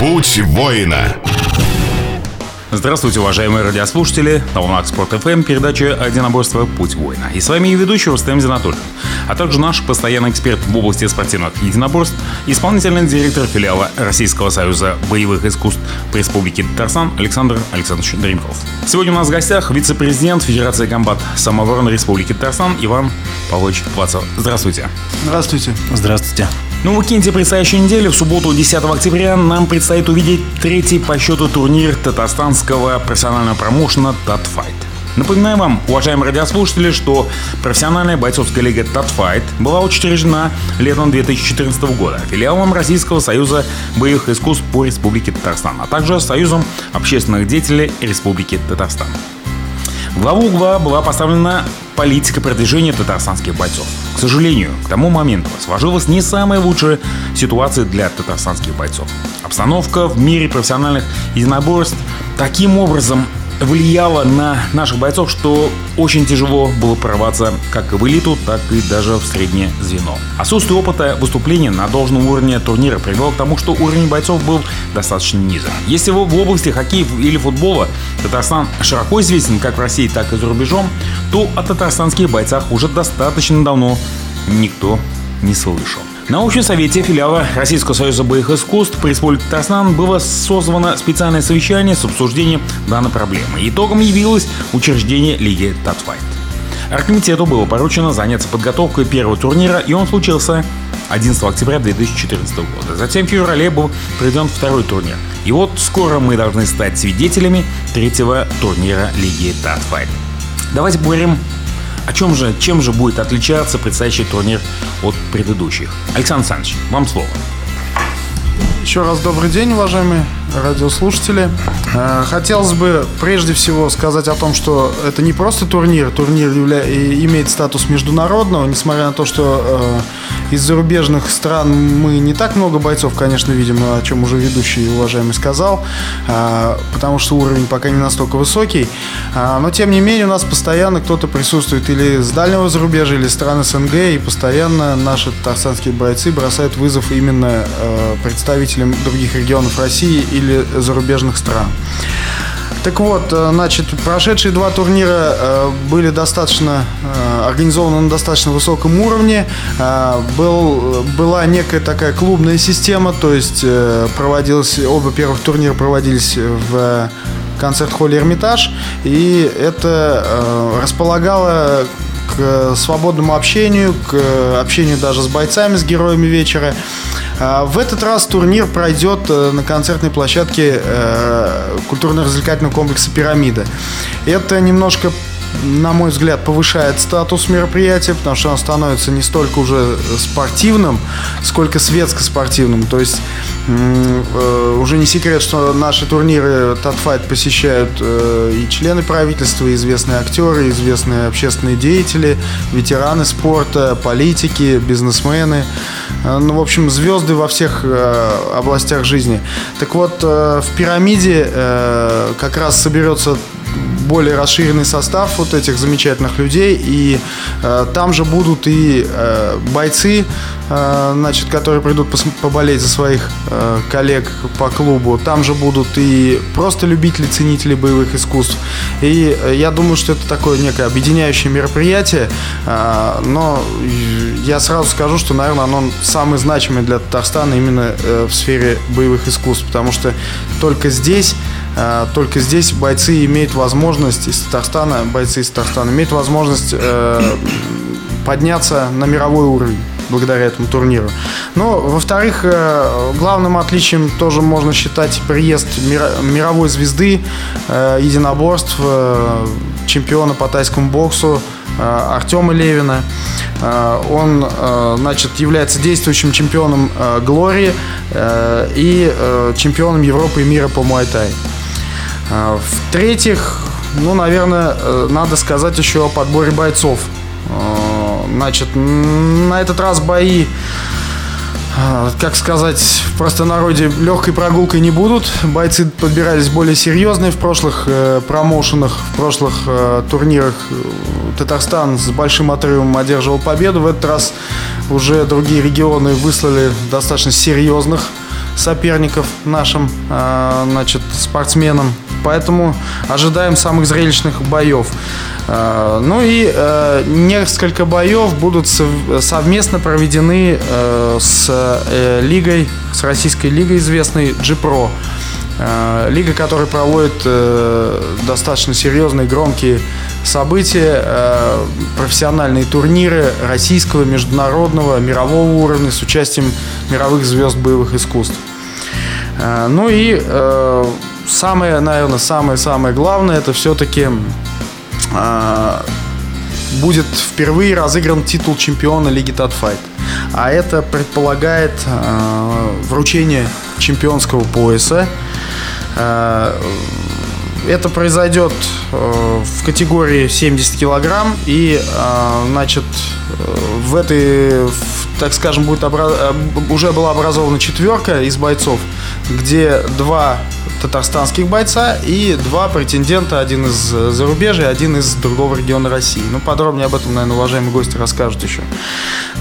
Путь воина. Здравствуйте, уважаемые радиослушатели. На волнах Спорт ФМ передача «Одиноборство. Путь воина». И с вами ее ведущий Рустем Зинатуллин, а также наш постоянный эксперт в области спортивных единоборств, исполнительный директор филиала Российского союза боевых искусств по Республике Татарстан Александр Александрович Дримков. Сегодня у нас в гостях вице-президент Федерации комбат самообороны Республики Татарстан Иван Павлович Плацов. Здравствуйте. Здравствуйте. Здравствуйте. Ну, в уикенде предстоящей недели, в субботу 10 октября, нам предстоит увидеть третий по счету турнир татарстанского профессионального промоушена «Татфайт». Напоминаю вам, уважаемые радиослушатели, что профессиональная бойцовская лига «Татфайт» была учреждена летом 2014 года филиалом Российского союза боевых искусств по Республике Татарстан, а также Союзом общественных деятелей Республики Татарстан. Главу угла была поставлена политика продвижения татарстанских бойцов. К сожалению, к тому моменту сложилась не самая лучшая ситуация для татарстанских бойцов. Обстановка в мире профессиональных единоборств таким образом влияло на наших бойцов, что очень тяжело было прорваться как в элиту, так и даже в среднее звено. Отсутствие опыта выступления на должном уровне турнира привело к тому, что уровень бойцов был достаточно низок. Если в области хоккея или футбола Татарстан широко известен как в России, так и за рубежом, то о татарстанских бойцах уже достаточно давно никто не слышал. На совете филиала Российского союза боевых искусств по Республике Татарстан было созвано специальное совещание с обсуждением данной проблемы. Итогом явилось учреждение Лиги Татфайт. Оргкомитету было поручено заняться подготовкой первого турнира, и он случился 11 октября 2014 года. Затем в феврале был проведен второй турнир. И вот скоро мы должны стать свидетелями третьего турнира Лиги Татфайт. Давайте поговорим о чем же, чем же будет отличаться предстоящий турнир от предыдущих? Александр Александрович, вам слово. Еще раз добрый день, уважаемые радиослушатели. Э, хотелось бы прежде всего сказать о том, что это не просто турнир. Турнир имеет статус международного, несмотря на то, что э, из зарубежных стран мы не так много бойцов, конечно, видим, о чем уже ведущий уважаемый сказал, э, потому что уровень пока не настолько высокий. Но, тем не менее, у нас постоянно кто-то присутствует или с дальнего зарубежья, или стран СНГ, и постоянно наши татарстанские бойцы бросают вызов именно представителям других регионов России или зарубежных стран. Так вот, э, значит, прошедшие два турнира э, были достаточно э, организованы на достаточно высоком уровне. Был, была некая такая клубная система, то есть проводилось, оба первых турнира проводились в концерт-холле «Эрмитаж», и это располагало к свободному общению, к общению даже с бойцами, с героями вечера. А, в этот раз турнир пройдет э, на концертной площадке э, культурно-развлекательного комплекса «Пирамида». Это немножко на мой взгляд, повышает статус мероприятия, потому что он становится не столько уже спортивным, сколько светско-спортивным. То есть э, уже не секрет, что наши турниры Татфайт посещают э, и члены правительства, и известные актеры, и известные общественные деятели, ветераны спорта, политики, бизнесмены. Э, ну, в общем, звезды во всех областях жизни. Так вот, в пирамиде как раз соберется более расширенный состав вот этих замечательных людей. И э, там же будут и э, бойцы, э, значит, которые придут поболеть за своих э, коллег по клубу. Там же будут и просто любители, ценители боевых искусств. И э, я думаю, что это такое некое объединяющее мероприятие. Э, но я сразу скажу, что, наверное, оно самое значимое для Татарстана именно э, в сфере боевых искусств. Потому что только здесь только здесь бойцы имеют возможность из Татарстана, бойцы из Татарстана имеют возможность э, подняться на мировой уровень благодаря этому турниру. Но, во-вторых, э, главным отличием тоже можно считать приезд мировой звезды единоборств, чемпиона по тайскому боксу Артема Левина. Он, значит, является действующим чемпионом Глории и чемпионом Европы и мира по муайтай. А, в-третьих, ну, наверное, э, надо сказать еще о подборе бойцов. А, значит, на этот раз бои, а, как сказать, в простонародье легкой прогулкой не будут. Бойцы подбирались более серьезные в прошлых э, промоушенах, в прошлых э, турнирах. Татарстан с большим отрывом одерживал победу. В этот раз уже другие регионы выслали достаточно серьезных соперников нашим значит, спортсменам. Поэтому ожидаем самых зрелищных боев. Ну и несколько боев будут совместно проведены с лигой, с российской лигой известной G-Pro. Э, лига, которая проводит э, достаточно серьезные, громкие события, э, профессиональные турниры российского, международного, мирового уровня с участием мировых звезд боевых искусств. Ну и самое, наверное, самое-самое главное, это все-таки будет впервые разыгран титул чемпиона Лиги Татфайт. А это предполагает вручение чемпионского пояса Э, это произойдет э, в категории 70 килограмм и, э, значит, в этой, так скажем, будет обра... уже была образована четверка из бойцов, где два татарстанских бойца и два претендента, один из зарубежья, один из другого региона России. Ну, подробнее об этом, наверное, уважаемые гости расскажут еще.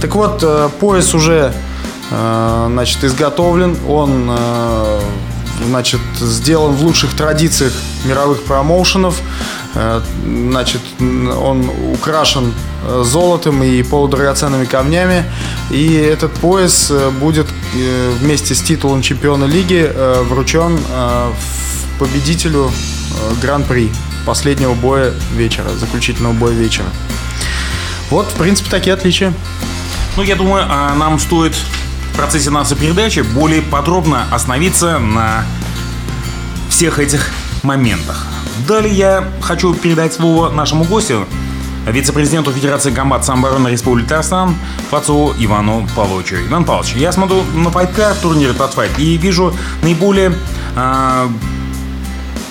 Так вот, пояс уже, значит, изготовлен, он значит, сделан в лучших традициях мировых промоушенов. Э, значит, он украшен э, золотом и полудрагоценными камнями. И этот пояс э, будет вместе с титулом чемпиона лиги вручен победителю Гран-при последнего боя вечера, заключительного боя вечера. Вот, в принципе, такие отличия. Ну, я думаю, а нам стоит процессе нашей передачи более подробно остановиться на всех этих моментах. Далее я хочу передать слово нашему гостю, вице-президенту Федерации комбат самообороны Республики Татарстан Фацу Ивану Павловичу. Иван Павлович, я смотрю на файткар турнира Татфайт и вижу наиболее, э,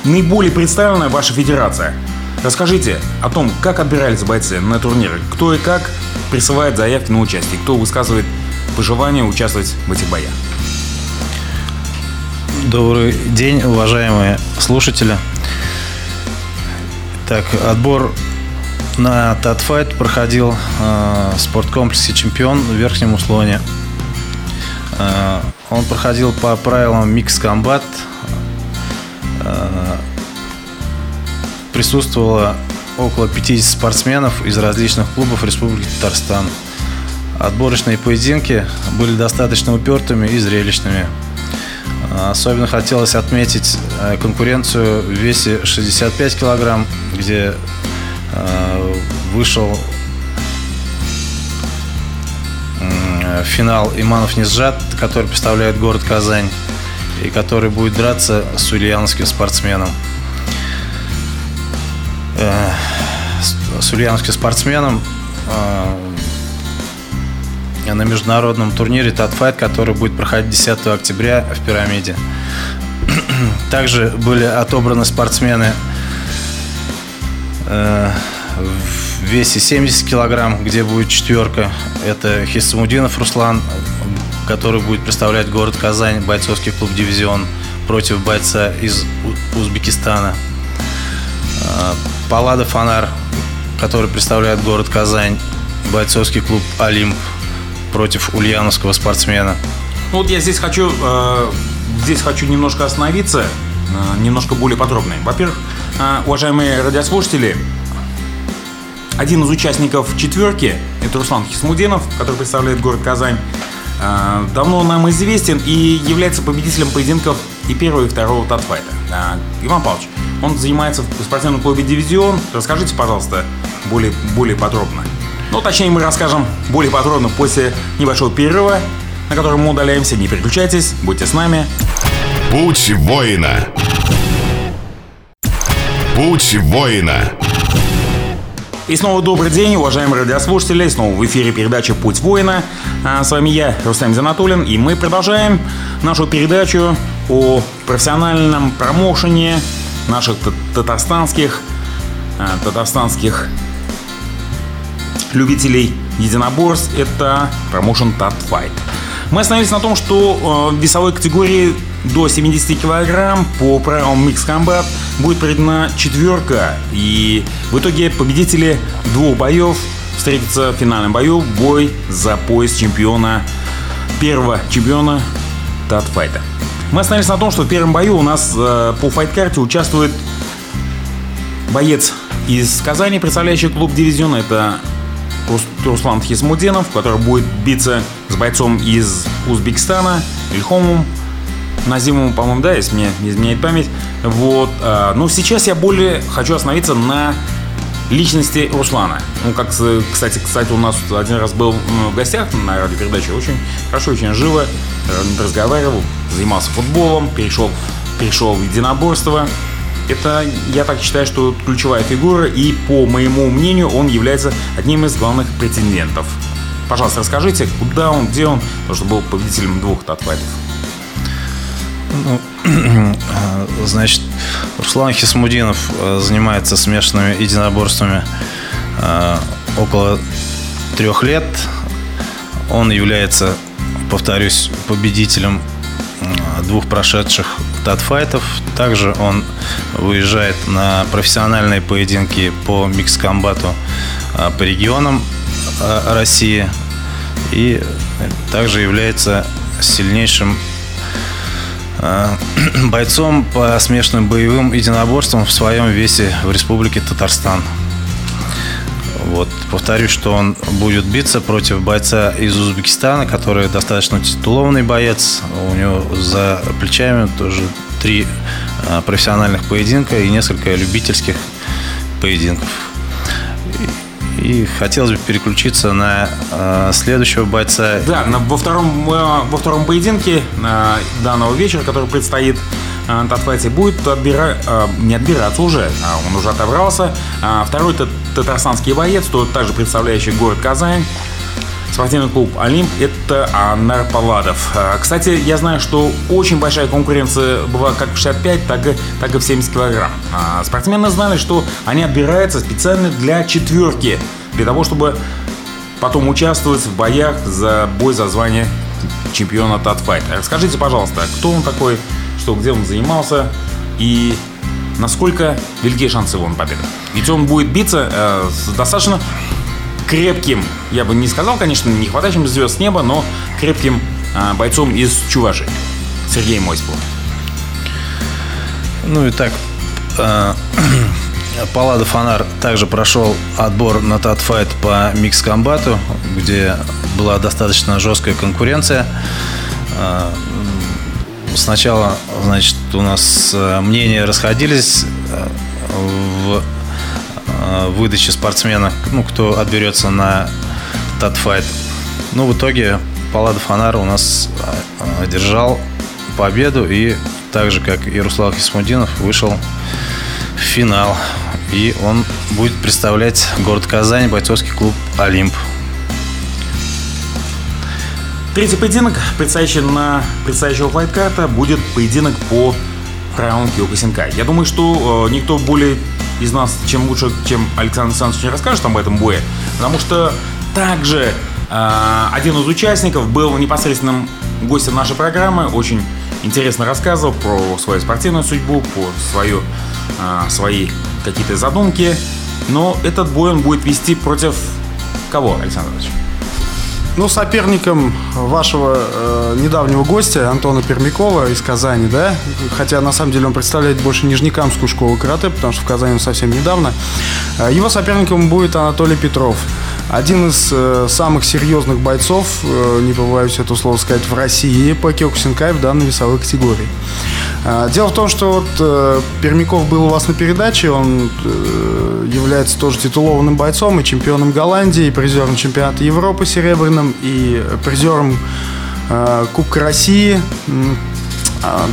наиболее представленная ваша федерация. Расскажите о том, как отбирались бойцы на турниры, кто и как присылает заявки на участие, кто высказывает пожелание участвовать в этих боях. Добрый день, уважаемые слушатели. Так, отбор на TatFight проходил э, в спорткомплексе «Чемпион» в Верхнем Услоне. Э, он проходил по правилам Mix Combat. Э, присутствовало около 50 спортсменов из различных клубов Республики Татарстан. Отборочные поединки были достаточно упертыми и зрелищными. Особенно хотелось отметить э, конкуренцию в весе 65 килограмм, где э, вышел финал Иманов Низжат, который представляет город Казань и который будет драться с ульяновским спортсменом. Э, с ульяновским спортсменом на международном турнире Татфайт, который будет проходить 10 октября в Пирамиде. Также были отобраны спортсмены э, в весе 70 килограмм, где будет четверка. Это Хисамудинов Руслан, который будет представлять город Казань, бойцовский клуб «Дивизион» против бойца из Узбекистана. Э, Паллада Фонар, который представляет город Казань, бойцовский клуб «Олимп» против ульяновского спортсмена. Ну вот я здесь хочу, э, здесь хочу немножко остановиться, э, немножко более подробно. Во-первых, э, уважаемые радиослушатели, один из участников четверки, это Руслан Хисмудинов, который представляет город Казань, э, давно нам известен и является победителем поединков и первого, и второго татфайта. Э, Иван Павлович, он занимается в спортивном клубе «Дивизион». Расскажите, пожалуйста, более, более подробно. Ну, точнее, мы расскажем более подробно после небольшого перерыва, на который мы удаляемся. Не переключайтесь, будьте с нами. Путь воина. Путь воина. И снова добрый день, уважаемые радиослушатели. Снова в эфире передача «Путь воина». А с вами я, Рустам Занатулин, и мы продолжаем нашу передачу о профессиональном промоушене наших татарстанских, а, татарстанских любителей единоборств, это промоушен Tat Fight. Мы остановились на том, что э, в весовой категории до 70 килограмм по правилам Mix Combat будет проведена четверка. И в итоге победители двух боев встретятся в финальном бою бой за пояс чемпиона, первого чемпиона Татфайта. Мы остановились на том, что в первом бою у нас э, по файт-карте участвует боец из Казани, представляющий клуб «Дивизион». Это Руслан Хисмуденов, который будет биться с бойцом из Узбекистана, Ильхомом Назимовым, по-моему, да, если мне не изменяет память. Вот. А, но сейчас я более хочу остановиться на личности Руслана. Ну, как, кстати, кстати, у нас один раз был в гостях на радиопередаче. Очень хорошо, очень живо разговаривал, занимался футболом, перешел, перешел в единоборство. Это, я так считаю, что ключевая фигура, и по моему мнению, он является одним из главных претендентов. Пожалуйста, расскажите, куда он, где он, потому что был победителем двух татфайтов. Ну, значит, Руслан Хисмудинов э, занимается смешанными единоборствами э, около трех лет. Он является, повторюсь, победителем двух прошедших татфайтов. Также он выезжает на профессиональные поединки по микс-комбату по регионам России. И также является сильнейшим Э, бойцом по смешанным боевым единоборствам в своем весе в Республике Татарстан. Вот. Повторюсь, что он будет биться против бойца из Узбекистана, который достаточно титулованный боец. У него за плечами тоже три э, профессиональных поединка и несколько любительских поединков. И хотелось бы переключиться на э, следующего бойца. Да, на, во, втором, э, во втором поединке э, данного вечера, который предстоит э, Татфайте, будет отбира... э, не отбираться уже, а он уже отобрался. Э, второй татарстанский боец, то также представляющий город Казань. Спортивный клуб «Олимп» — это Анар Павладов. Э, кстати, я знаю, что очень большая конкуренция была как в 65, так и, так и в 70 килограмм. А спортсмены знали, что они отбираются специально для четверки, для того, чтобы потом участвовать в боях за бой за звание чемпиона Татфайт. Расскажите, пожалуйста, кто он такой, что, где он занимался и насколько велики шансы его на победу. Ведь он будет биться э, с достаточно крепким, я бы не сказал, конечно, не хватающим звезд с неба, но крепким а, бойцом из Чуваши, Сергеем Осиповым. Ну и так, э, Паллада Фонар также прошел отбор на татфайт по микс-комбату, где была достаточно жесткая конкуренция. А, сначала, значит, у нас э, мнения расходились э, в Э, выдачи спортсмена, ну, кто отберется на татфайт. Ну, в итоге Паллада Фонар у нас одержал победу и так же, как и Руслан Хисмудинов, вышел в финал. И он будет представлять город Казань, бойцовский клуб «Олимп». Третий поединок, предстоящий на предстоящего файткарта, будет поединок по правилам Киокосинкай. Я думаю, что э, никто более из нас, чем лучше, чем Александр Александрович не расскажет об этом бое, потому что также э, один из участников был непосредственным гостем нашей программы, очень интересно рассказывал про свою спортивную судьбу, про свою, э, свои какие-то задумки, но этот бой он будет вести против кого, Александр Ильич? Ну, соперником вашего э, недавнего гостя Антона Пермякова из Казани, да, хотя на самом деле он представляет больше Нижнекамскую школу карате, потому что в Казани он совсем недавно. Э, его соперником будет Анатолий Петров. Один из э, самых серьезных бойцов, э, не побоюсь это слово сказать, в России по киокусинкай в данной весовой категории. Э, дело в том, что вот э, Пермяков был у вас на передаче, он э, является тоже титулованным бойцом и чемпионом Голландии, и призером чемпионата Европы серебряным, и призером э, Кубка России. А,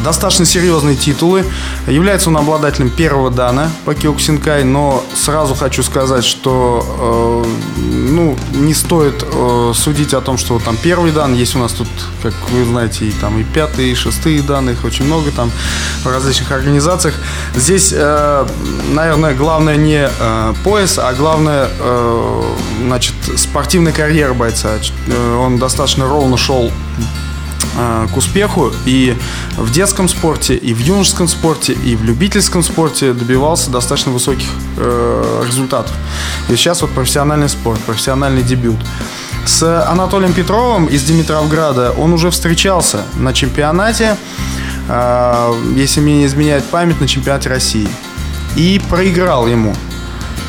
достаточно серьезные титулы. Является он обладателем первого дана по Киоксинкай, но сразу хочу сказать, что э, ну, не стоит э, судить о том, что там первый дан, есть у нас тут, как вы знаете, и там и пятые, и шестые данные, их очень много там в различных организациях. Здесь, э, наверное, главное не э, пояс, а главное, э, значит, спортивная карьера бойца. Э, он достаточно ровно шел к успеху и в детском спорте, и в юношеском спорте, и в любительском спорте добивался достаточно высоких э, результатов. И сейчас вот профессиональный спорт, профессиональный дебют. С Анатолием Петровым из Димитровграда он уже встречался на чемпионате. если мне не изменяет память, на чемпионате России. И проиграл ему.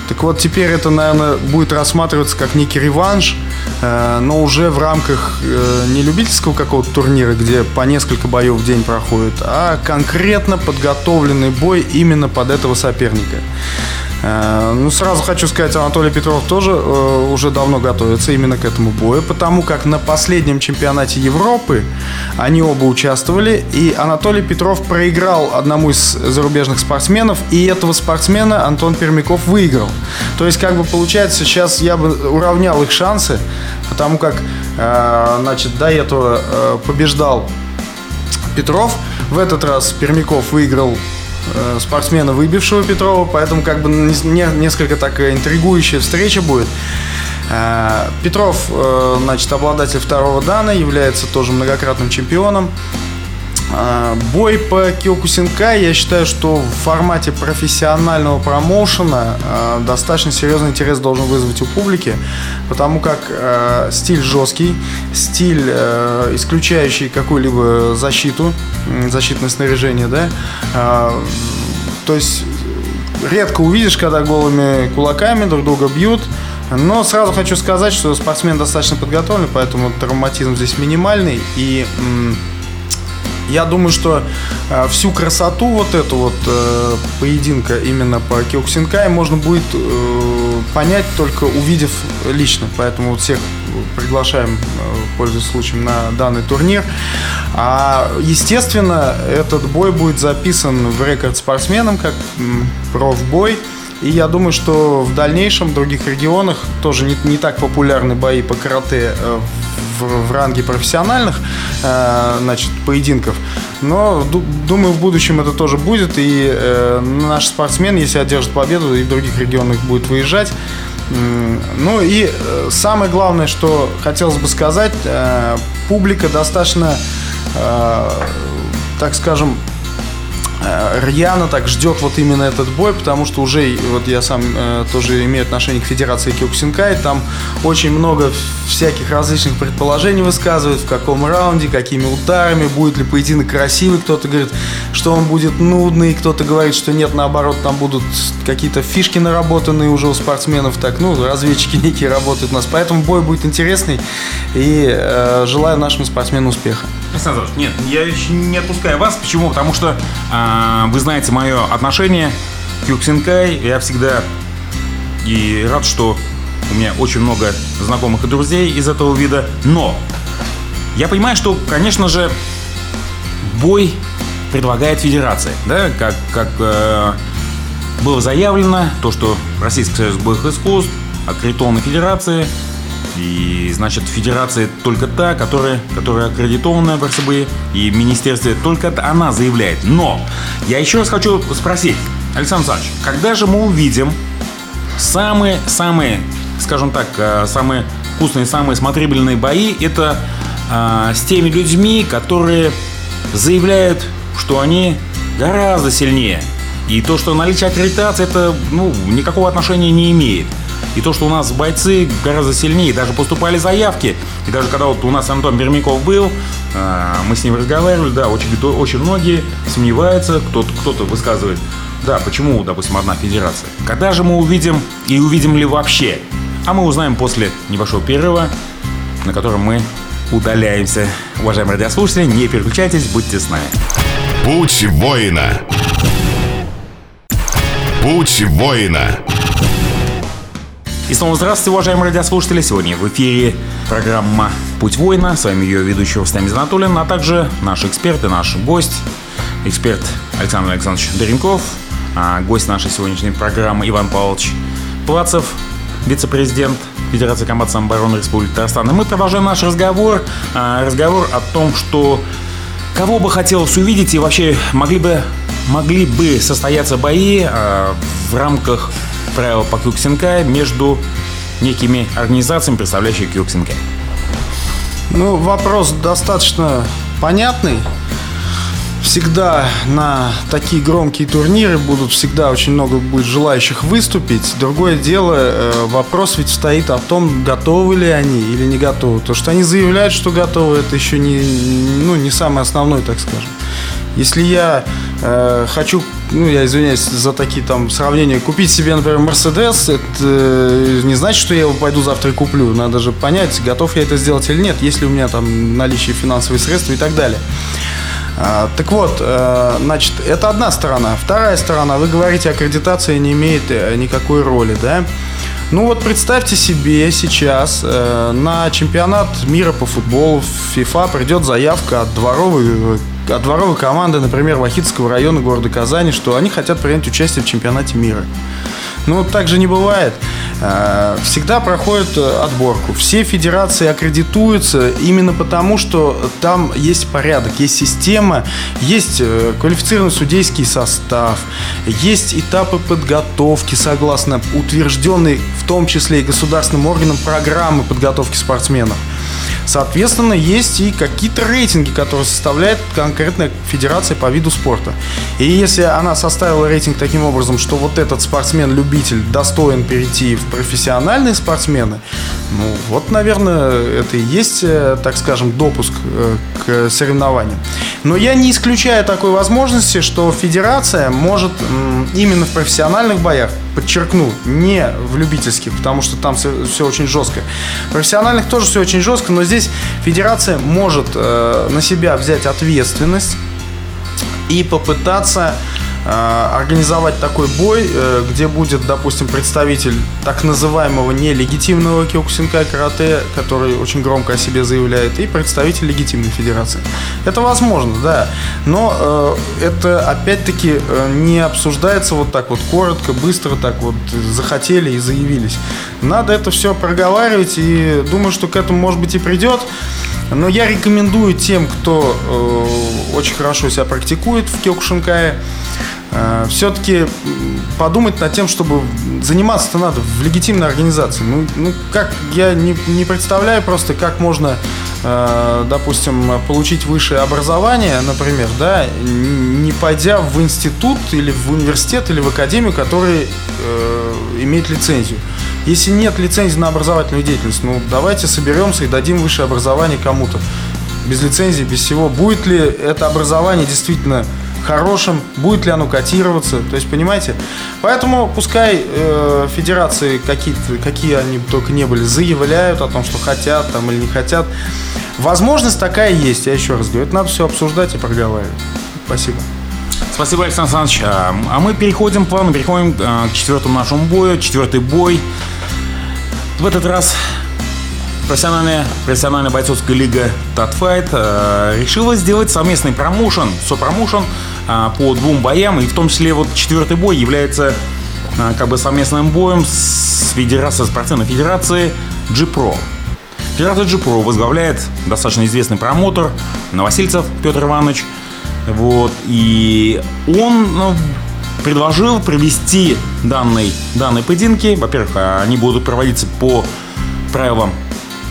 Так вот, теперь это, наверное, будет рассматриваться как некий реванш, э, но уже в рамках э, не любительского какого-то турнира, где по несколько боев в день проходит, а конкретно подготовленный бой именно под этого соперника. Э, ну, сразу хочу сказать, Анатолий Петров тоже э, уже давно готовится именно к этому бою, потому как на последнем чемпионате Европы они оба участвовали, и Анатолий Петров проиграл одному из зарубежных спортсменов, и этого спортсмена Антон Пермяков выиграл. То есть, как бы получается, сейчас я бы уравнял их шансы, потому как, э, значит, до этого побеждал Петров, в этот раз Пермяков выиграл Э, спортсмена, выбившего Петрова, поэтому как бы несколько так интригующая встреча будет. Э, Петров, э, значит, обладатель второго дана, является тоже многократным чемпионом. А, бой по Киокусинкай, я считаю, что в формате профессионального промоушена а, достаточно серьезный интерес должен вызвать у публики, потому как а, стиль жесткий, стиль, исключающий какую-либо защиту, защитное снаряжение, да, то есть редко увидишь, когда голыми кулаками друг друга бьют, но сразу хочу сказать, что спортсмен достаточно подготовлен, поэтому травматизм здесь минимальный и я думаю, что э, всю красоту вот эту вот э, поединка именно по Киоксинкай можно будет э, понять только увидев лично. Поэтому вот всех приглашаем, э, пользуясь случаем, на данный турнир. А, естественно, этот бой будет записан в рекорд спортсменам, как профбой. И я думаю, что в дальнейшем в других регионах тоже не, не так популярны бои по карате э, в, в ранге профессиональных э, значит, поединков. Но думаю, в будущем это тоже будет. И э, наш спортсмен, если одержит победу, и в других регионах будет выезжать. Ну и э, самое главное, что хотелось бы сказать, э, публика достаточно, э, так скажем, рьяно так ждет вот именно этот бой, потому что уже вот я сам э, тоже имею отношение к Федерации Киокусинкай, там очень много всяких различных предположений высказывают, в каком раунде, какими ударами, будет ли поединок красивый, кто-то говорит, что он будет нудный, кто-то говорит, что нет, наоборот, там будут какие-то фишки наработанные уже у спортсменов, так, ну, разведчики некие работают у нас, поэтому бой будет интересный и э, желаю нашим спортсменам успеха. Александр нет, я не отпускаю вас. Почему? Потому что э, вы знаете мое отношение к Юксинкай. Я всегда и рад, что у меня очень много знакомых и друзей из этого вида. Но я понимаю, что, конечно же, бой предлагает федерация. Да, как, как э, было заявлено, то, что Российский союз боевых искусств, аккредитованной федерации – и, значит, федерация только та, которая, которая аккредитована в РСБ, и министерство только она заявляет. Но я еще раз хочу спросить, Александр Александрович, когда же мы увидим самые-самые, скажем так, э, самые вкусные, самые смотрибельные бои, это а, с теми людьми, которые заявляют, что они гораздо сильнее. И то, что наличие аккредитации, это ну, никакого отношения не имеет. И то, что у нас бойцы гораздо сильнее, даже поступали заявки. И даже когда вот у нас Антон Бермяков был, а, мы с ним разговаривали, да, очень, очень многие сомневаются, кто-то кто высказывает, да, почему, допустим, одна федерация. Когда же мы увидим и увидим ли вообще? А мы узнаем после небольшого перерыва, на котором мы удаляемся. Уважаемые радиослушатели, не переключайтесь, будьте с нами. Путь воина. Путь воина. И снова здравствуйте, уважаемые радиослушатели. Сегодня в эфире программа «Путь воина». С вами ее ведущий Рустам Анатолин, а также наш эксперт и наш гость, эксперт Александр Александрович Доренков, а гость нашей сегодняшней программы Иван Павлович Плацев, вице-президент Федерации комбат самообороны Республики Татарстан. И мы продолжаем наш разговор, а, разговор о том, что кого бы хотелось увидеть и вообще могли бы, могли бы состояться бои а, в рамках правила по Кюксинкай между некими организациями, представляющими Кюксинкай? Ну, вопрос достаточно понятный. Всегда на такие громкие турниры будут всегда очень много будет желающих выступить. Другое дело, э, вопрос ведь стоит о том, готовы ли они или не готовы. То, что они заявляют, что готовы, это еще не, ну, не самый основной, так скажем. Если я э, хочу, ну, я извиняюсь за такие там сравнения, купить себе, например, Мерседес, это э, не значит, что я его пойду завтра и куплю. Надо же понять, готов я это сделать или нет, есть ли у меня там наличие финансовых средств и так далее. А, так вот, э, значит, это одна сторона. Вторая сторона, вы говорите, аккредитация не имеет э, никакой роли, да? Ну вот представьте себе сейчас э, на чемпионат мира по футболу в FIFA придет заявка от дворовой, от дворовой команды, например, Вахитского района города Казани, что они хотят принять участие в чемпионате мира. Ну, так же не бывает. Э, всегда проходит э, отборку. Все федерации аккредитуются именно потому, что там есть порядок, есть система, есть э, квалифицированный судейский состав, есть этапы подготовки согласно утвержденной в том числе и государственным органам программы подготовки спортсменов. Соответственно, есть и какие-то рейтинги, которые составляет конкретная федерация по виду спорта. И если она составила рейтинг таким образом, что вот этот спортсмен-любитель достоин перейти в профессиональные спортсмены, ну вот, наверное, это и есть, э, так скажем, допуск э, к соревнованиям. Но я не исключаю такой возможности, что федерация может именно в профессиональных боях подчеркну, не в любительских, потому что там все, очень жестко. В профессиональных тоже все очень жестко, но здесь федерация может э, на себя взять ответственность и попытаться организовать такой бой, э, где будет, допустим, представитель так называемого нелегитимного киокусинкай карате, который очень громко о себе заявляет, и представитель легитимной федерации. Это возможно, да, но э, это опять-таки не обсуждается вот так вот коротко, быстро, так вот захотели и заявились. Надо это все проговаривать, и думаю, что к этому, может быть, и придет. Но я рекомендую тем, кто э, очень хорошо себя практикует в киокушинкае, э, все-таки подумать над тем, чтобы заниматься-то надо в легитимной организации. Ну, ну как я не, не представляю просто, как можно, э, допустим, получить высшее образование, например, да, не пойдя в институт или в университет или в академию, который э, имеет лицензию. Если нет лицензии на образовательную деятельность, ну давайте соберемся и дадим высшее образование кому-то. Без лицензии, без всего. Будет ли это образование действительно хорошим, будет ли оно котироваться, то есть, понимаете? Поэтому пускай э, федерации какие-то, какие они только не были, заявляют о том, что хотят там или не хотят. Возможность такая есть, я еще раз говорю, это надо все обсуждать и проговаривать. Спасибо. Спасибо, Александр Александрович. А, а мы переходим плавно, переходим а, к четвертому нашему бою. Четвертый бой. В этот раз профессиональная, профессиональная бойцовская лига Татфайт э, решила сделать совместный промоушен, сопромоушен э, по двум боям. И в том числе вот четвертый бой является э, как бы совместным боем с федерацией, спортивной федерации G-Pro. Федерация G-Pro возглавляет достаточно известный промотор Новосельцев Петр Иванович – вот, и он ну, предложил провести данный, данные поединки. Во-первых, они будут проводиться по правилам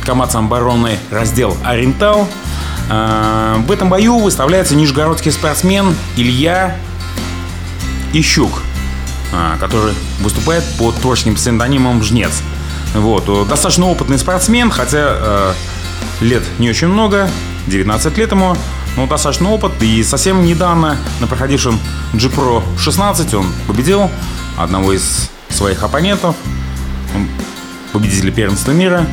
команд обороны раздел «Ориентал». А, в этом бою выставляется нижегородский спортсмен Илья Ищук, а, который выступает под точным псевдонимом «Жнец». Вот. Достаточно опытный спортсмен, хотя э, лет не очень много, 19 лет ему ну, достаточно опыт. И совсем недавно на проходившем G-Pro 16 он победил одного из своих оппонентов, победителя первенства мира.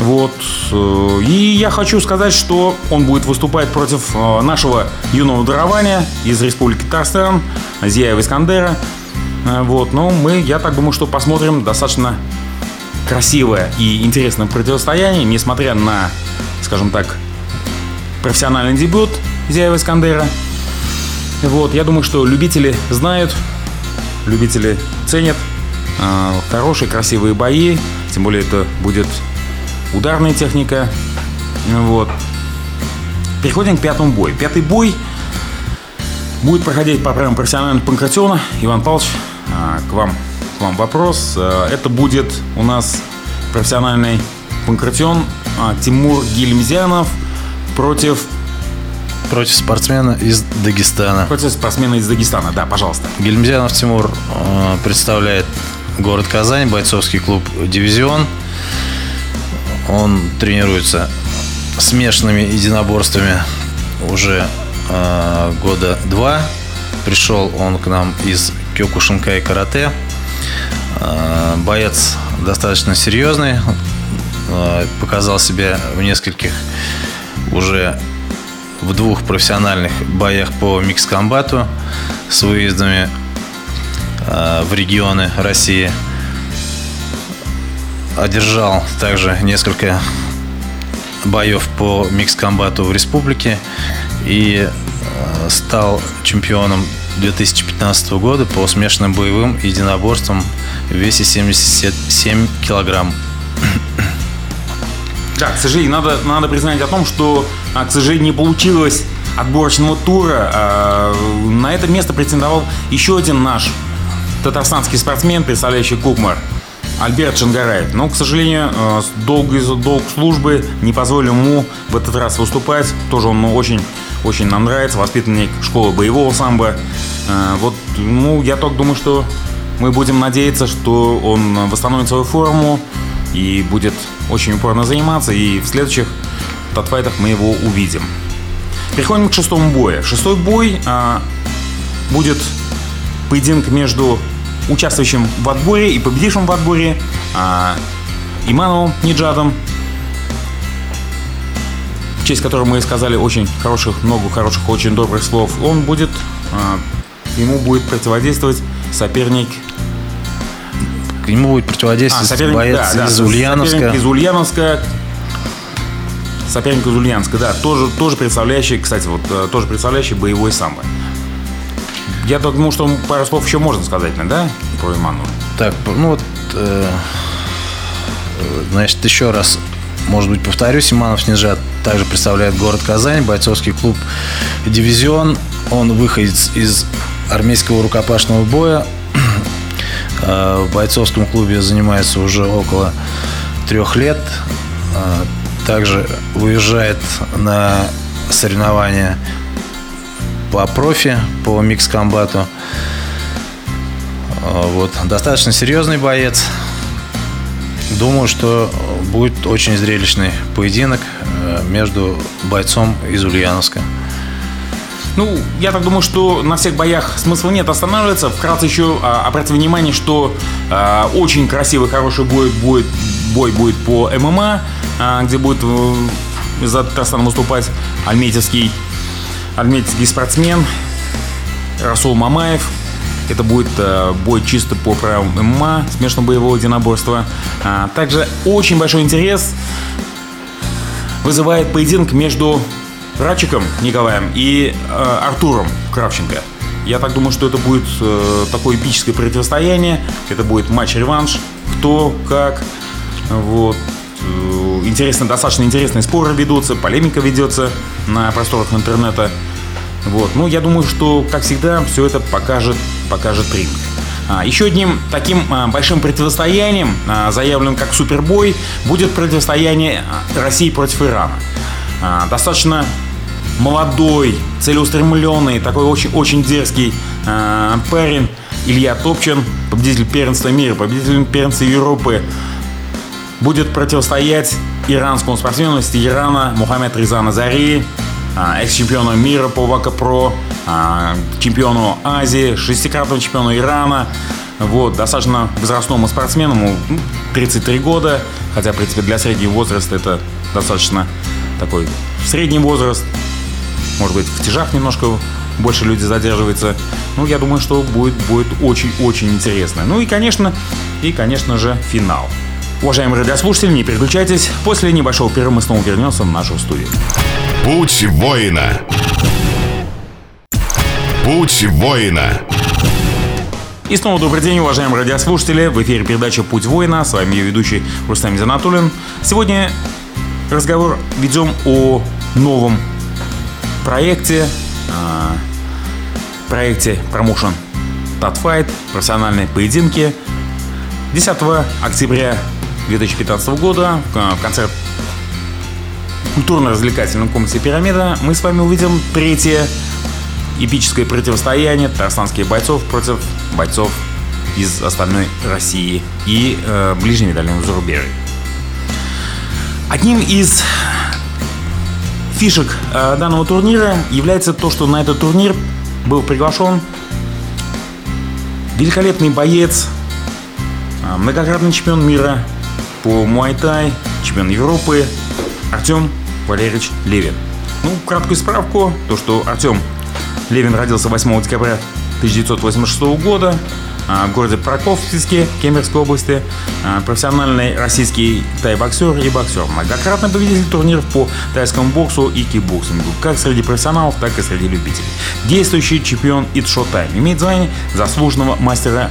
Вот. Э, и я хочу сказать, что он будет выступать против э, нашего юного дарования из Республики Татарстан, Зияева Искандера. Э, вот. Но мы, я так думаю, что посмотрим достаточно красивое и интересное противостояние, несмотря на, скажем так, профессиональный дебют Зяева Искандера. Вот, я думаю, что любители знают, любители ценят хорошие, красивые бои. Тем более это будет ударная техника. Вот. Переходим к пятому бою. Пятый бой будет проходить по правилам профессионального панкратиона. Иван Павлович, э, к вам, к вам вопрос. Э, это будет у нас профессиональный панкратион Тимур Гильмзянов – против против спортсмена из Дагестана. Против спортсмена из Дагестана, да, пожалуйста. Гельмзянов Тимур представляет город Казань, бойцовский клуб «Дивизион». Он тренируется смешанными единоборствами уже э, года два. Пришел он к нам из Кёкушинка и карате. Э, боец достаточно серьезный. Э, показал себя в нескольких уже в двух профессиональных боях по микс-комбату с выездами э, в регионы России. Одержал также несколько боев по микс-комбату в республике и э, стал чемпионом 2015 года по смешанным боевым единоборствам в весе 77 килограмм. Да, к сожалению, надо, надо признать о том, что, а, к сожалению, не получилось отборочного тура. А, на это место претендовал еще один наш татарстанский спортсмен, представляющий Кукмар, Альберт Шангараев. Но, к сожалению, а, долг, долг службы не позволил ему в этот раз выступать. Тоже он ну, очень, очень нам нравится, воспитанник школы боевого самбо. Вот, ну, я только думаю, что мы будем надеяться, что он восстановит свою форму и будет очень упорно заниматься, и в следующих татфайтах мы его увидим. Переходим к шестому бою. Шестой бой а, будет поединок между участвующим в отборе и победившим в отборе а, Имановым Ниджадом, в честь которого мы сказали очень хороших, много хороших, очень добрых слов. Он будет, а, ему будет противодействовать соперник к нему будет противодействовать а, соперник, боец да, из да, Ульяновска. Соперник из Ульяновска. Соперник из Ульяновска, да. Тоже, тоже представляющий, кстати, вот э, тоже представляющий боевой самбо. Я думаю, что пару слов еще можно сказать, да, про Иману. Так, ну вот, э, значит, еще раз, может быть, повторюсь, Иманов Снежат также представляет город Казань, бойцовский клуб «Дивизион». Он выходит из армейского рукопашного боя, Э, в бойцовском клубе занимается уже около трех лет. Э, также выезжает на соревнования по профи, по микс-комбату. Э, вот. Достаточно серьезный боец. Думаю, что будет очень зрелищный поединок между бойцом из Ульяновска. Ну, я так думаю, что на всех боях смысла нет останавливаться. Вкратце еще а, обратите внимание, что а, очень красивый, хороший бой будет, бой будет по ММА, а, где будет а, за Татарстан выступать альметьевский, альметьевский спортсмен Расул Мамаев. Это будет а, бой чисто по правилам ММА, смешанного боевого единоборства. А, также очень большой интерес вызывает поединок между Рачиком Николаем и э, Артуром Кравченко. Я так думаю, что это будет э, такое эпическое противостояние. Это будет матч-реванш. Кто, как. Вот. Э, интересно, достаточно интересные споры ведутся, полемика ведется на просторах интернета. Вот. Ну, я думаю, что, как всегда, все это покажет, покажет ринг. А, еще одним таким а, большим противостоянием, а, заявленным как супербой, будет противостояние России против Ирана. А, достаточно молодой, целеустремленный, такой очень, очень дерзкий э, парень Илья Топчин, победитель первенства мира, победитель первенства Европы, будет противостоять иранскому спортсмену из Тегерана Мухаммед Ризана Зари, э, экс-чемпиону мира по ВАКа-ПРО, э, чемпиону Азии, шестикратному чемпиону Ирана, вот, достаточно возрастному спортсмену, 33 года, хотя, в принципе, для среднего возраста это достаточно такой средний возраст. Может быть, в тяжах немножко больше люди задерживаются. Ну, я думаю, что будет, будет очень-очень интересно. Ну и, конечно, и, конечно же, финал. Уважаемые радиослушатели, не переключайтесь. После небольшого перерыва мы снова вернемся в нашу студию. Путь воина. Путь воина. И снова добрый день, уважаемые радиослушатели. В эфире передача «Путь воина». С вами ее ведущий Рустам Занатулин. Сегодня разговор ведем о новом проекте, э, проекте промоушен Татфайт, профессиональные поединки. 10 октября 2015 года в конце культурно-развлекательном комплексе «Пирамида» мы с вами увидим третье эпическое противостояние татарстанских бойцов против бойцов из остальной России и э, ближнего и дальнего зарубежья. Одним из фишек э, данного турнира является то, что на этот турнир был приглашен великолепный боец, э, многократный чемпион мира по муайтай, чемпион Европы Артем Валерьевич Левин. Ну, краткую справку, то, что Артем Левин родился 8 декабря 1986 года а, в городе Прокопьевске Кемеровской области. А, профессиональный российский тай-боксер и боксер. Многократно победитель турниров по тайскому боксу и кикбоксингу, как среди профессионалов, так и среди любителей. Действующий чемпион It's Showtime. Имеет звание заслуженного мастера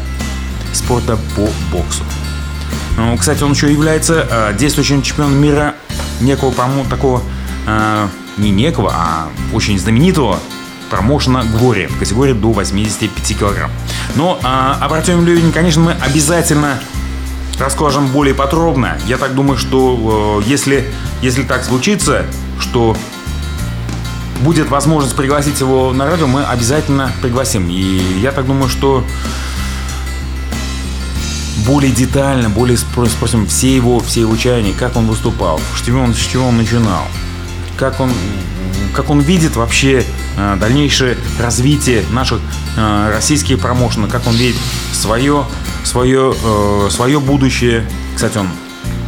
спорта по боксу. Ну, кстати, он еще является э, действующим чемпионом мира некого, по-моему, такого, э, не некого, а очень знаменитого промоушена Глория в категории до 85 килограмм. Но а, об Артеме Левине, конечно, мы обязательно расскажем более подробно. Я так думаю, что э, если, если так случится, что будет возможность пригласить его на радио, мы обязательно пригласим. И я так думаю, что более детально, более спросим все его, все его чаяния, как он выступал, с чего он, с чего он начинал, как он, как он видит вообще э, дальнейшее развитие наших э, российских промоушенов, как он видит свое, свое, э, свое будущее. Кстати, он,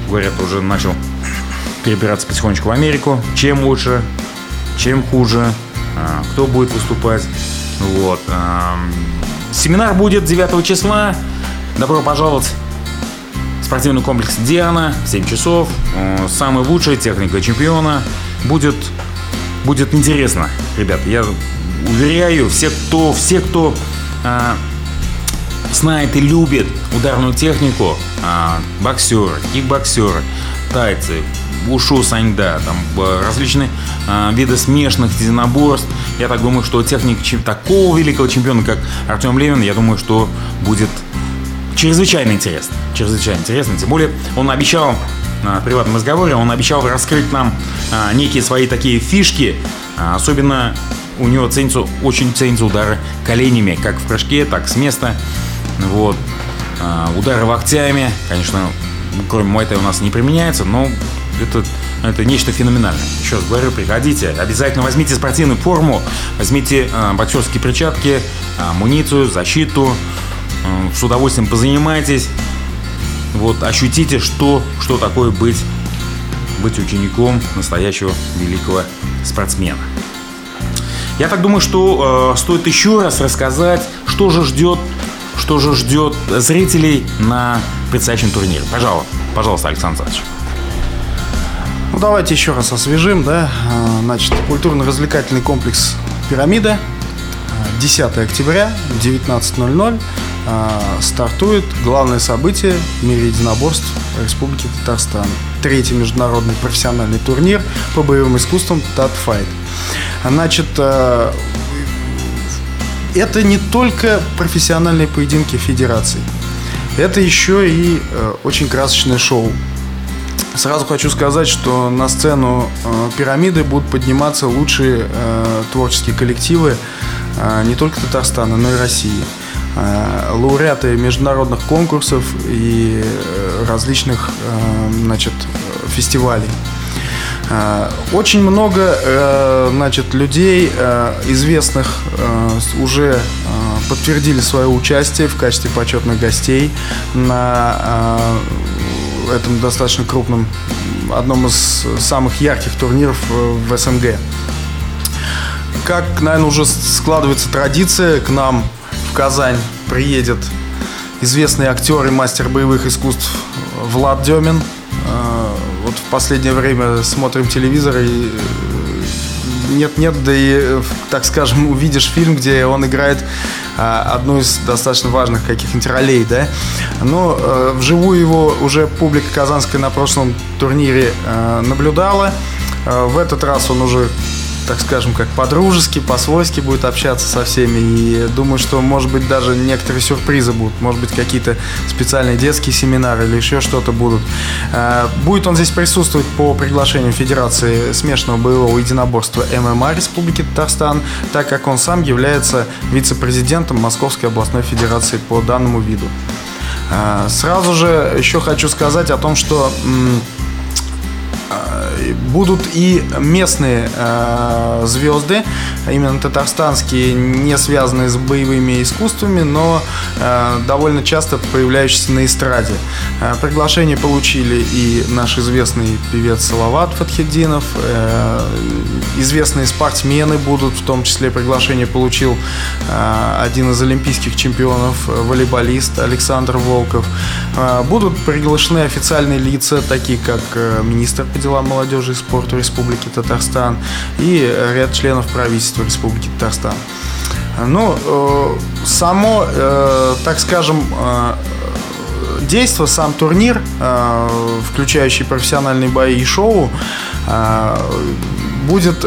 говорят, уже начал перебираться потихонечку в Америку. Чем лучше, чем хуже, кто будет выступать. Вот. Семинар будет 9 числа. Добро пожаловать в спортивный комплекс «Диана» 7 часов. Самая лучшая техника чемпиона будет, будет интересно, ребят. Я уверяю, все, кто, все, кто а, знает и любит ударную технику, а, боксеры, кикбоксеры, тайцы, ушу саньда, там различные а, виды смешанных единоборств. Я так думаю, что техник такого великого чемпиона, как Артем Левин, я думаю, что будет чрезвычайно интересно. Чрезвычайно интересно. Тем более он обещал в приватном разговоре, он обещал раскрыть нам а, некие свои такие фишки. А, особенно у него ценятся, очень ценятся удары коленями, как в прыжке, так с места. Вот. Удары локтями, конечно, кроме муайтай у нас не применяется, но это, это нечто феноменальное. Еще раз говорю, приходите, обязательно возьмите спортивную форму, возьмите э, боксерские перчатки, амуницию, защиту, э, с удовольствием позанимайтесь, вот ощутите, что, что такое быть, быть учеником настоящего великого спортсмена. Я так думаю, что э, стоит еще раз рассказать, что же ждет, что же ждет зрителей на предстоящем турнире. Пожалуйста, пожалуйста, Александр Александрович. Ну, давайте еще раз освежим, да. Э, значит, культурно-развлекательный комплекс «Пирамида». 10 октября, 19.00. А, стартует главное событие в мире единоборств Республики Татарстан. Третий международный профессиональный турнир по боевым искусствам Татфайт. Значит, а, это не только профессиональные поединки федерации. Это еще и а, очень красочное шоу. Сразу хочу сказать, что на сцену пирамиды будут подниматься лучшие творческие коллективы не только Татарстана, но и России. Э, лауреаты международных конкурсов и э, различных э, значит, фестивалей. Очень много значит, людей известных уже подтвердили свое участие в качестве почетных гостей на этом достаточно крупном, одном из самых ярких турниров в СНГ. Как, наверное, уже складывается традиция, к нам в Казань приедет известный актер и мастер боевых искусств Влад Демин. А, вот в последнее время смотрим телевизор и нет-нет, да и, так скажем, увидишь фильм, где он играет одну из достаточно важных каких-нибудь ролей, да. Но а, вживую его уже публика казанская на прошлом турнире наблюдала. В этот раз он уже так скажем, как по-дружески, по-свойски будет общаться со всеми. И думаю, что, может быть, даже некоторые сюрпризы будут. Может быть, какие-то специальные детские семинары или еще что-то будут. Э, будет он здесь присутствовать по приглашению Федерации смешанного боевого единоборства ММА Республики Татарстан, так как он сам является вице-президентом Московской областной федерации по данному виду. Э, сразу же еще хочу сказать о том, что будут и местные э, звезды, именно татарстанские, не связанные с боевыми искусствами, но э, довольно часто появляющиеся на эстраде. Э, приглашение получили и наш известный певец Салават Фатхеддинов, э, известные спортсмены будут, в том числе приглашение получил э, один из олимпийских чемпионов, волейболист Александр Волков. Э, будут приглашены официальные лица, такие как э, министр по делам молодежи и спорта Республики Татарстан и ряд членов правительства Республики Татарстан. Ну, э, само, э, так скажем, э, действо, сам турнир, включающий профессиональные бои и шоу, будет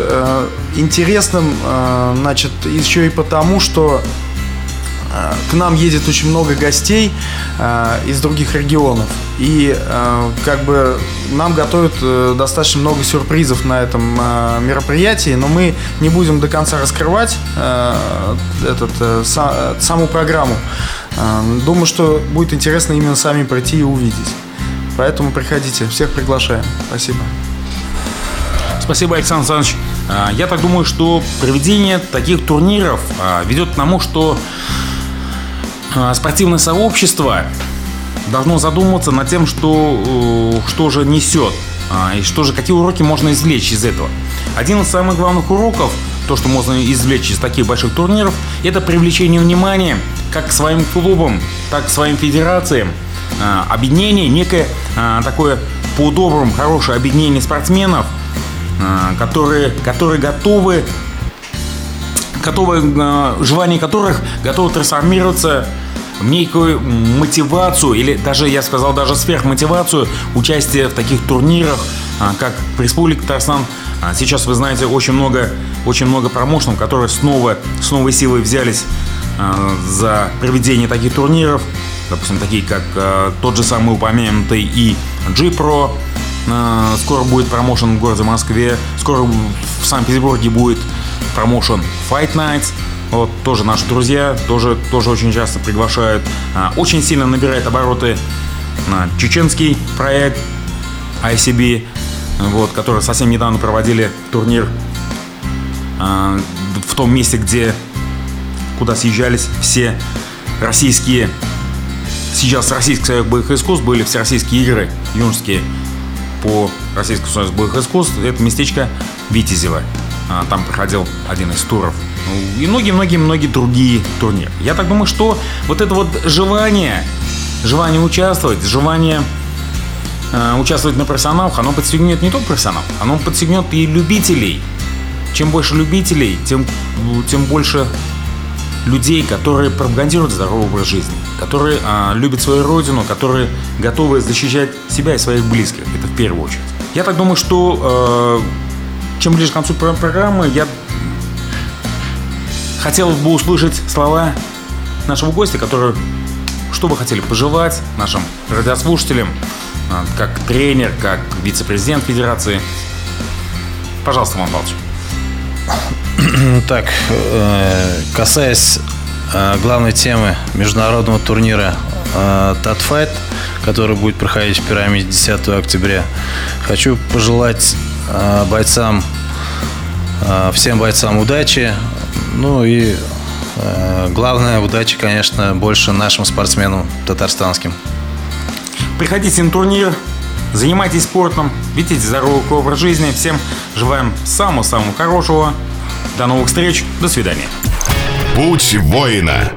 интересным, значит, еще и потому, что к нам едет очень много гостей э, из других регионов. И э, как бы нам готовят э, достаточно много сюрпризов на этом мероприятии, но мы не будем до конца раскрывать этот, са, саму программу. Думаю, что будет интересно именно сами прийти и увидеть. Поэтому приходите, всех приглашаем. Спасибо. Спасибо, Александр Александрович. Я так думаю, что проведение таких турниров ведет к тому, что спортивное сообщество должно задуматься над тем, что, э, что же несет а, и что же, какие уроки можно извлечь из этого. Один из самых главных уроков, то, что можно извлечь из таких больших турниров, это привлечение внимания как к своим клубам, так к своим федерациям, а, объединение, некое такое по-доброму хорошее объединение спортсменов, которые, которые готовы, готовы, желание которых готовы трансформироваться некую мотивацию, или даже, я сказал, даже сверхмотивацию участия в таких турнирах, а, как в Республике Татарстан. А, сейчас, вы знаете, очень много, очень много промоушенов, которые снова, с новой силой взялись а, за проведение таких турниров. Допустим, такие как тот же самый упомянутый и G-Pro. Скоро будет промоушен в городе Москве. Скоро в Санкт-Петербурге будет промоушен Fight Nights. Вот тоже наши друзья, тоже, тоже очень часто приглашают. А, очень сильно набирает обороты чеченский проект ICB, вот, который совсем недавно проводили турнир а, в том месте, где куда съезжались все российские сейчас Российский союз боевых искусств были все российские игры юношеские по Российскому союзу боевых искусств. Это местечко Витязево. Там проходил один из туров и многие-многие-многие другие турниры. Я так думаю, что вот это вот желание, желание участвовать, желание э, участвовать на профессионалах, оно подстегнет не только профессионалов, оно подстегнет и любителей. Чем больше любителей, тем, тем больше людей, которые пропагандируют здоровый образ жизни, которые э, любят свою родину, которые готовы защищать себя и своих близких. Это в первую очередь. Я так думаю, что э, чем ближе к концу программы, я Хотелось бы услышать слова нашего гостя, который что бы хотели пожелать нашим радиослушателям, а, как тренер, как вице-президент Федерации. Пожалуйста, Иван Павлович. Так, э, касаясь э, главной темы международного турнира Татфайт, который будет проходить в пирамиде 10 октября, хочу пожелать э, бойцам, всем бойцам удачи, ну и э, главное, удачи, конечно, больше нашим спортсменам татарстанским. Приходите на турнир, занимайтесь спортом, ведите здоровый образ жизни. Всем желаем самого-самого хорошего. До новых встреч. До свидания. Путь воина.